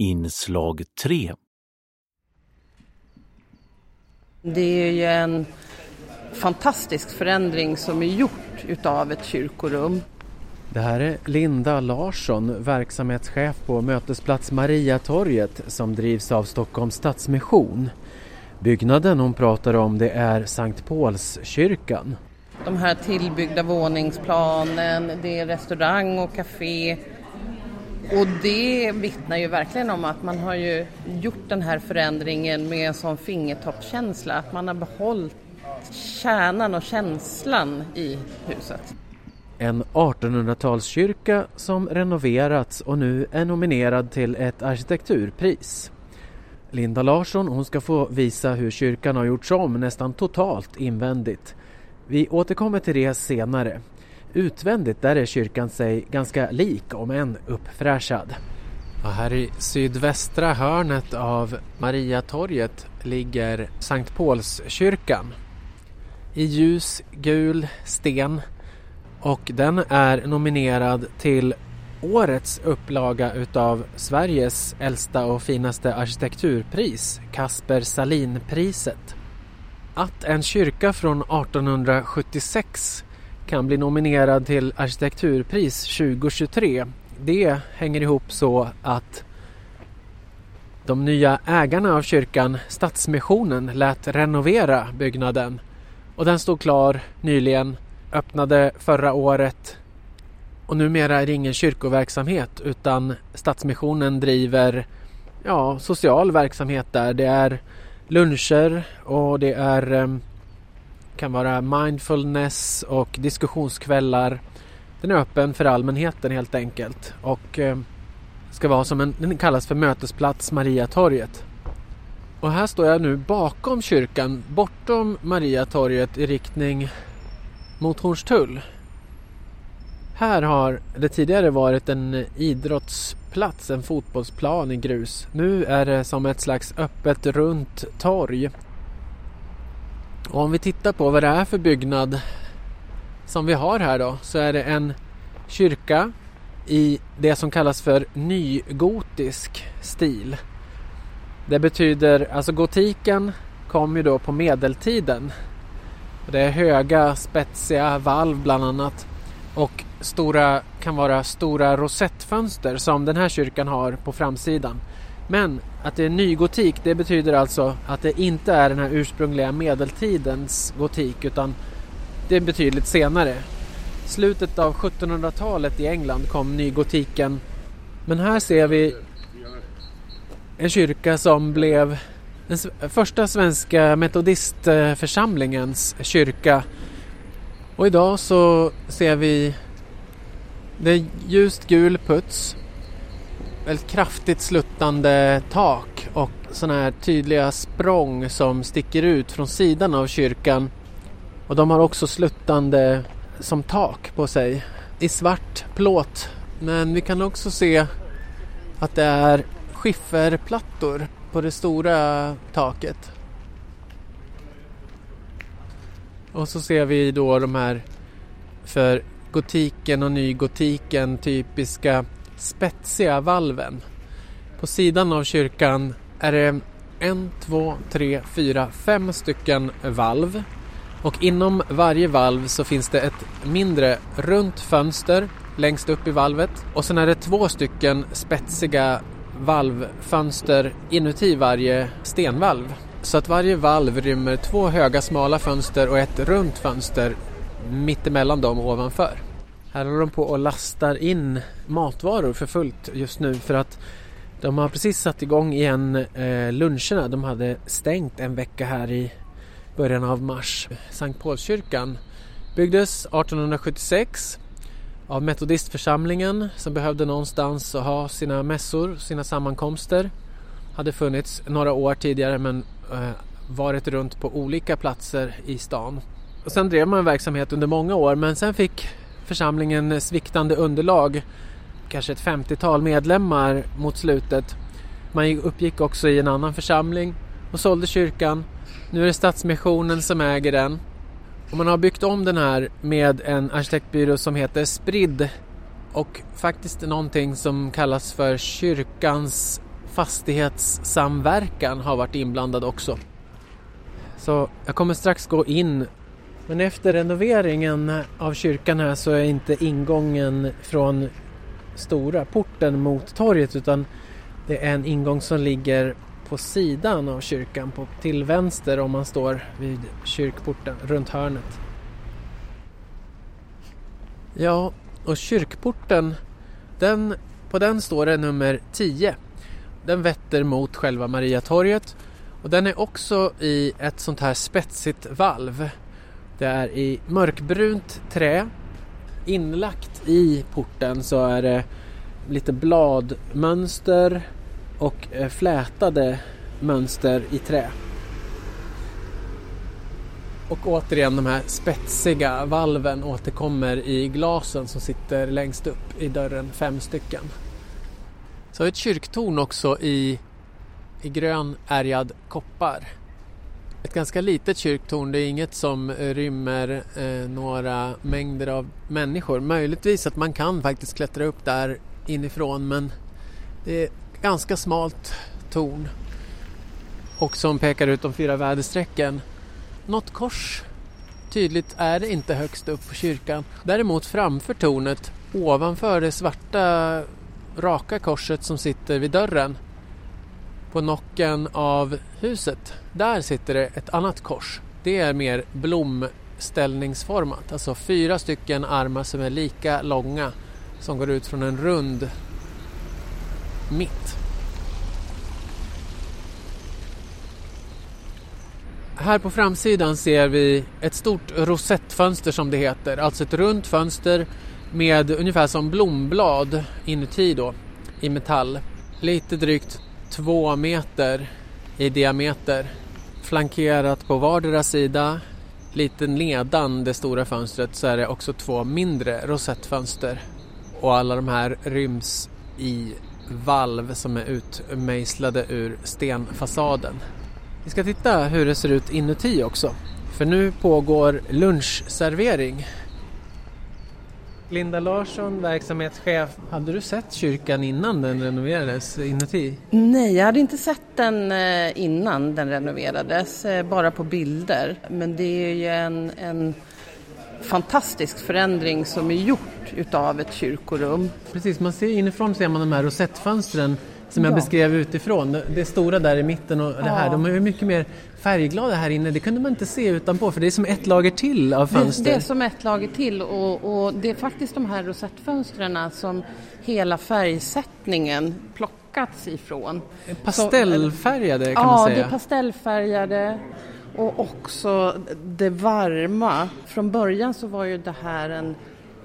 Inslag 3 Det är ju en fantastisk förändring som är gjort utav ett kyrkorum. Det här är Linda Larsson, verksamhetschef på mötesplats Mariatorget som drivs av Stockholms Stadsmission. Byggnaden hon pratar om det är Sankt Paulskyrkan. De här tillbyggda våningsplanen, det är restaurang och café. Och det vittnar ju verkligen om att man har ju gjort den här förändringen med en sån fingertoppskänsla, att man har behållit kärnan och känslan i huset. En 1800-talskyrka som renoverats och nu är nominerad till ett arkitekturpris. Linda Larsson hon ska få visa hur kyrkan har gjorts om nästan totalt invändigt. Vi återkommer till det senare. Utvändigt där är kyrkan sig ganska lik om än uppfräschad. Och här i sydvästra hörnet av Mariatorget ligger Sankt Paulskyrkan i ljus gul sten och den är nominerad till årets upplaga utav Sveriges äldsta och finaste arkitekturpris, Kasper Salin-priset. Att en kyrka från 1876 kan bli nominerad till arkitekturpris 2023 det hänger ihop så att de nya ägarna av kyrkan, Stadsmissionen, lät renovera byggnaden. Och den stod klar nyligen, öppnade förra året. Och numera är det ingen kyrkoverksamhet utan Stadsmissionen driver ja, social verksamhet där. Det är luncher och det är ehm, kan vara mindfulness och diskussionskvällar. Den är öppen för allmänheten helt enkelt och eh, ska vara som en, den kallas för mötesplats Mariatorget. Och här står jag nu bakom kyrkan bortom Mariatorget i riktning mot Hornstull. Här har det tidigare varit en idrottsplats, en fotbollsplan i grus. Nu är det som ett slags öppet runt torg. Och om vi tittar på vad det är för byggnad som vi har här då så är det en kyrka i det som kallas för nygotisk stil. Det betyder, alltså gotiken kom ju då på medeltiden. Det är höga spetsiga valv bland annat och stora, kan vara stora rosettfönster som den här kyrkan har på framsidan. Men att det är nygotik det betyder alltså att det inte är den här ursprungliga medeltidens gotik utan det är betydligt senare. Slutet av 1700-talet i England kom nygotiken. Men här ser vi en kyrka som blev den första svenska metodistförsamlingens kyrka. Och idag så ser vi det är ljust gul puts, väldigt kraftigt sluttande tak och sådana här tydliga språng som sticker ut från sidan av kyrkan. Och de har också sluttande som tak på sig i svart plåt. Men vi kan också se att det är skifferplattor på det stora taket. Och så ser vi då de här för gotiken och nygotiken typiska spetsiga valven. På sidan av kyrkan är det en, två, tre, fyra, fem stycken valv och inom varje valv så finns det ett mindre runt fönster längst upp i valvet och sen är det två stycken spetsiga valvfönster inuti varje stenvalv. Så att varje valv rymmer två höga smala fönster och ett runt fönster mittemellan dem ovanför. Här håller de på och lastar in matvaror för fullt just nu för att de har precis satt igång igen eh, luncherna. De hade stängt en vecka här i början av mars. Sankt Paulskyrkan byggdes 1876 av metodistförsamlingen som behövde någonstans att ha sina mässor, sina sammankomster. Hade funnits några år tidigare men eh, varit runt på olika platser i stan. Och sen drev man verksamhet under många år men sen fick församlingen sviktande underlag, kanske ett 50-tal medlemmar mot slutet. Man uppgick också i en annan församling och sålde kyrkan. Nu är det Stadsmissionen som äger den. Och man har byggt om den här med en arkitektbyrå som heter Spridd och faktiskt någonting som kallas för kyrkans fastighetssamverkan har varit inblandad också. Så jag kommer strax gå in men efter renoveringen av kyrkan här så är inte ingången från stora porten mot torget utan det är en ingång som ligger på sidan av kyrkan på, till vänster om man står vid kyrkporten runt hörnet. Ja, och kyrkporten den, på den står det nummer 10. Den vetter mot själva Mariatorget och den är också i ett sånt här spetsigt valv. Det är i mörkbrunt trä. Inlagt i porten så är det lite bladmönster och eh, flätade mönster i trä. Och återigen de här spetsiga valven återkommer i glasen som sitter längst upp i dörren, fem stycken. Så har vi ett kyrktorn också i, i grön ärgad koppar. Ett ganska litet kyrktorn, det är inget som eh, rymmer eh, några mängder av människor. Möjligtvis att man kan faktiskt klättra upp där inifrån men det är ett ganska smalt torn och som pekar ut de fyra väderstrecken. Något kors tydligt är det inte högst upp på kyrkan. Däremot framför tornet, ovanför det svarta raka korset som sitter vid dörren på nocken av huset, där sitter det ett annat kors. Det är mer blomställningsformat, alltså fyra stycken armar som är lika långa som går ut från en rund mitt. Här på framsidan ser vi ett stort rosettfönster som det heter, alltså ett runt fönster med ungefär som blomblad inuti då i metall. Lite drygt två meter i diameter. Flankerat på vardera sida, lite nedan det stora fönstret så är det också två mindre rosettfönster. Och alla de här ryms i valv som är utmejslade ur stenfasaden. Vi ska titta hur det ser ut inuti också. För nu pågår lunchservering. Linda Larsson, verksamhetschef. Hade du sett kyrkan innan den renoverades inuti? Nej, jag hade inte sett den eh, innan den renoverades, eh, bara på bilder. Men det är ju en, en fantastisk förändring som är gjort utav ett kyrkorum. Precis, man ser inifrån ser man de här rosettfönstren som jag beskrev utifrån. Det stora där i mitten och det här, ja. de är mycket mer färgglada här inne. Det kunde man inte se utanpå för det är som ett lager till av fönster. Det, det är som ett lager till och, och det är faktiskt de här rosettfönstren som hela färgsättningen plockats ifrån. Pastellfärgade kan ja, man säga? Ja, det är pastellfärgade och också det varma. Från början så var ju det här en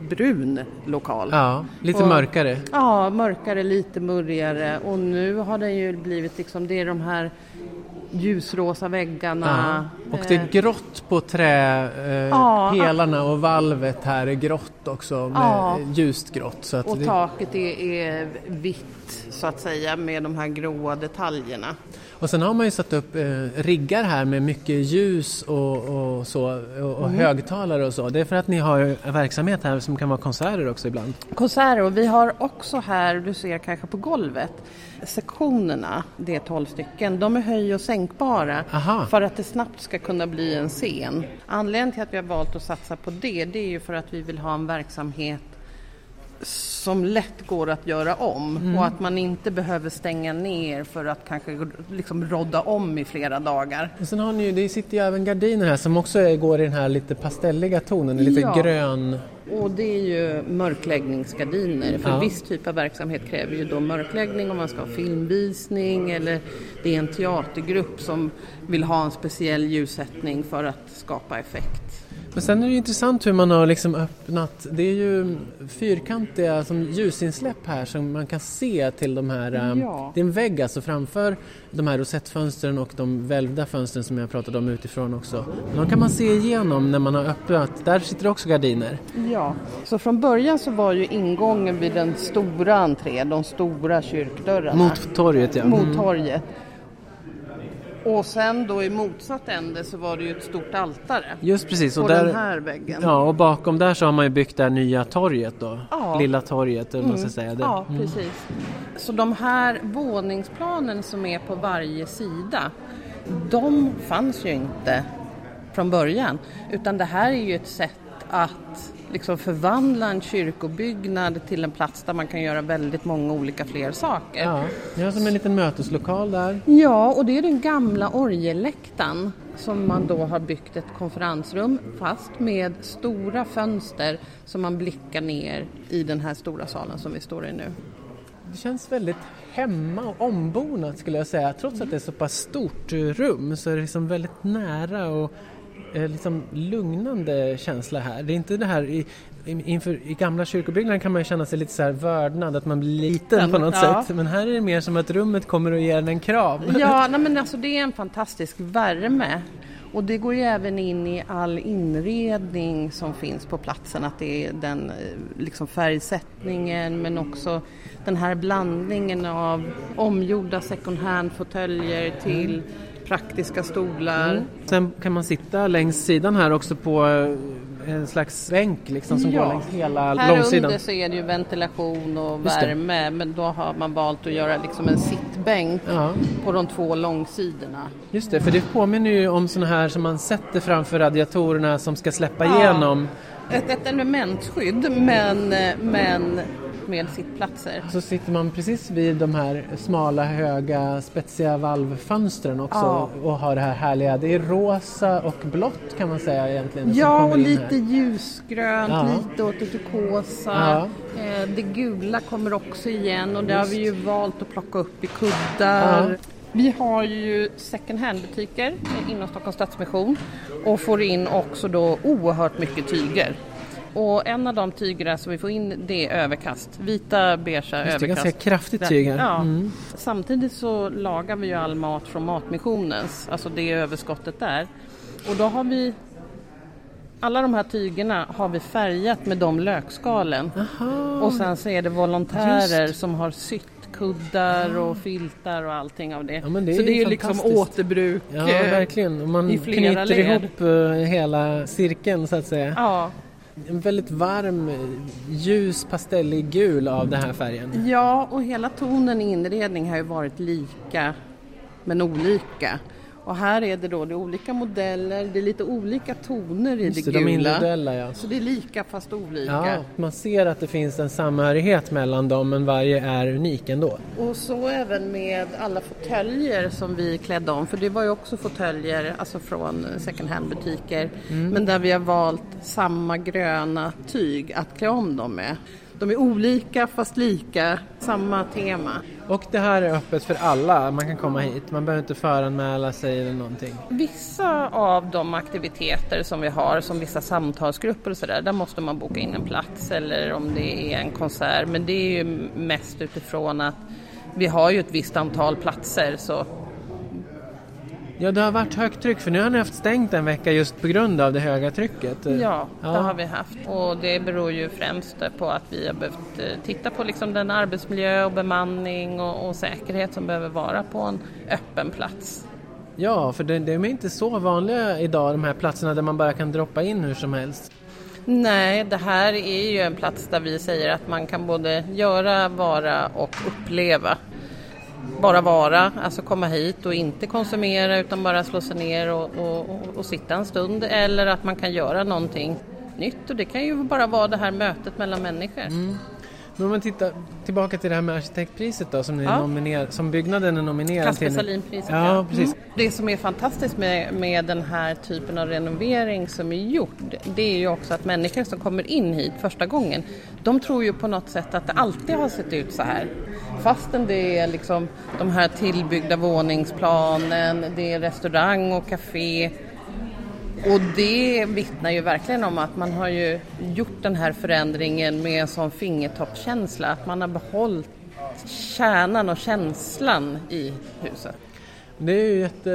brun lokal. Ja, lite och, mörkare. Ja, mörkare, lite murrigare och nu har det ju blivit liksom, det är de här ljusrosa väggarna. Ja, och det är grått på träpelarna eh, ja, och valvet här är grått också, med ja, ljust grått. Så att och det... taket är, är vitt så att säga med de här gråa detaljerna. Och sen har man ju satt upp eh, riggar här med mycket ljus och, och så och, och mm. högtalare och så. Det är för att ni har verksamhet här som kan vara konserter också ibland? Konserter och vi har också här, du ser kanske på golvet, sektionerna, det är 12 stycken, de är höj och sänkbara Aha. för att det snabbt ska kunna bli en scen. Anledningen till att vi har valt att satsa på det, det är ju för att vi vill ha en verksamhet som lätt går att göra om mm. och att man inte behöver stänga ner för att kanske liksom rodda om i flera dagar. Och sen har ni ju, det sitter ju även gardiner här som också går i den här lite pastelliga tonen, lite ja. grön. Och det är ju mörkläggningsgardiner för ja. viss typ av verksamhet kräver ju då mörkläggning om man ska ha filmvisning eller det är en teatergrupp som vill ha en speciell ljussättning för att skapa effekt. Men sen är det intressant hur man har liksom öppnat, det är ju fyrkantiga som ljusinsläpp här som man kan se till de här, um, ja. det är en vägg alltså framför de här rosettfönstren och de välvda fönstren som jag pratade om utifrån också. De kan man se igenom när man har öppnat, där sitter också gardiner. Ja, så från början så var ju ingången vid den stora entrén, de stora kyrkdörrarna. Mot torget ja. Mot mm. Och sen då i motsatt ände så var det ju ett stort altare. Just precis. På Och där, den här väggen. ja, och bakom där så har man ju byggt det här nya torget då. Ja. Lilla torget eller vad man ska säga. Det. Ja, Mm. precis. Så de här våningsplanen som är på varje sida, de fanns ju inte från början. Utan det här är ju ett sätt att liksom förvandla en kyrkobyggnad till en plats där man kan göra väldigt många olika fler saker. Ja, ja, som en liten möteslokal där. Ja, och det är den gamla orgelläktaren som man då har byggt ett konferensrum fast med stora fönster som man blickar ner i den här stora salen som vi står i nu. Det känns väldigt hemma och ombonat skulle jag säga. Trots att det är så pass stort rum så är det liksom väldigt nära och eh, liksom lugnande känsla här. Det är inte det här i, inför, i gamla kyrkobyggnader kan man känna sig lite så här vördnad, att man blir liten på något Ja. sätt. Men här är det mer som att rummet kommer och ger en en kram. Ja, nej men alltså det är en fantastisk värme. Och det går ju även in i all inredning som finns på platsen, att det är den eh, liksom färgsättningen men också den här blandningen av omgjorda second hand-fåtöljer till praktiska stolar. Sen kan man sitta längs sidan här också på eh, en slags bänk liksom som Ja. går längs hela Här långsidan. under så är det ju ventilation och värme men då har man valt att göra liksom en sittbänk Ja. på de två långsidorna. Just det, för det påminner ju om såna här som man sätter framför radiatorerna som ska släppa Ja. igenom. Ett, ett elementskydd men, men med sittplatser. Så sitter man precis vid de här smala, höga, spetsiga valvfönstren också Ja. och har det här härliga. Det är rosa och blått kan man säga egentligen. Ja, och lite ljusgrönt, Ja. lite åt det turkosa. Ja. Eh, Det gula kommer också igen och det har vi ju valt att plocka upp i kuddar. Vi har ju second hand-butiker inom Stockholms Stadsmission och får in också då oerhört mycket tyger. Och en av de tygerna som vi får in det är överkast, vita beiga Just det, överkast. ganska kraftigt tyg här. Ja. Mm. Samtidigt så lagar vi ju all mat från Matmissionens, alltså det överskottet där. Och då har vi alla de här tygerna har vi färgat med de lökskalen. Aha. Och sen så är det volontärer Just. som har sytt kuddar och filtar och allting av det. Ja, det så är det är ju liksom återbruk. Ja, verkligen. Man i flera knyter led. ihop eh, hela cirkeln så att säga. Ja, en väldigt varm, ljus pastellig gul av den här färgen. ja, och hela tonen i inredning har ju varit lika men olika. Och här är det då det olika modeller, det är lite olika toner i Just det det, de gula. individuella ja. Så det är lika fast olika. Ja, man ser att det finns en samhörighet mellan dem men varje är unik ändå. Och så även med alla fåtöljer som vi klädde om, för det var ju också fåtöljer alltså från second hand-butiker, Mm. men där vi har valt samma gröna tyg att klä om dem med. De är olika fast lika, samma tema. Och det här är öppet för alla, man kan komma hit, man behöver inte föranmäla sig eller någonting. Vissa av de aktiviteter som vi har, som vissa samtalsgrupper och sådär, där måste man boka in en plats eller om det är en konsert, men det är ju mest utifrån att vi har ju ett visst antal platser så Ja, det har varit högt tryck för nu har ni haft stängt en vecka just på grund av det höga trycket. Ja, Ja. det har vi haft och det beror ju främst på att vi har behövt eh, titta på liksom den arbetsmiljö och bemanning och, och säkerhet som behöver vara på en öppen plats. Ja, för det, de är inte så vanliga idag de här platserna där man bara kan droppa in hur som helst. Nej, det här är ju en plats där vi säger att man kan både göra, vara och uppleva. Bara vara, alltså komma hit och inte konsumera utan bara slå sig ner och, och, och, sitta en stund. Eller att man kan göra någonting nytt. Och det kan ju bara vara det här mötet mellan människor. Mm. Men om man tittar tillbaka till det här med arkitektpriset då som, ni Ja. nominer, som byggnaden är nominerad Kasper till. nu. Sahlin-priset. Ja, precis. Mm. Det som är fantastiskt med, med den här typen av renovering som är gjord, det är ju också att människor som kommer in hit första gången, de tror ju på något sätt att det alltid har sett ut så här. Fastän det är liksom de här tillbyggda våningsplanen, det är restaurang och café. Och det vittnar ju verkligen om att man har ju gjort den här förändringen med en sån fingertoppskänsla, att man har behållit kärnan och känslan i huset. Det är ju jätte,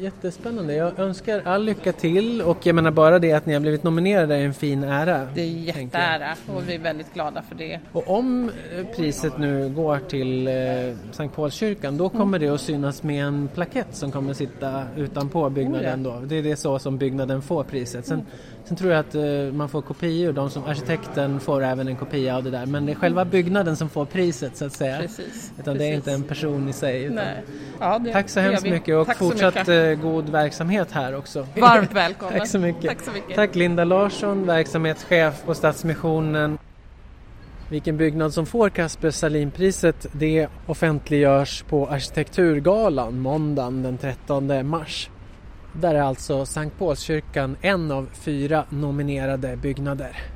jättespännande. Jag önskar all lycka till och jag menar bara det att ni har blivit nominerade är en fin ära. Det är jätteära och vi är väldigt glada för det. Och om eh, priset nu går till eh, Sankt Paulskyrkan då kommer det att synas med en plakett som kommer sitta utanpå byggnaden då. Det är det så som byggnaden får priset. Sen, sen tror jag att eh, man får kopior, de som arkitekten får även en kopia av det där. Men det är själva byggnaden som får priset så att säga. Precis. Utan precis. det är inte en person i sig. Utan... Nej. Ja, det, Tack så hemskt mycket och Tack fortsatt mycket. eh, god verksamhet här också. Varmt välkommen. Tack så mycket. Tack så mycket. Tack Linda Larsson, verksamhetschef på Stadsmissionen. Vilken byggnad som får Kasper Salinpriset det offentliggörs på Arkitekturgalan måndagen den 13 mars. Där är alltså Sankt Paulskyrkan en av fyra nominerade byggnader.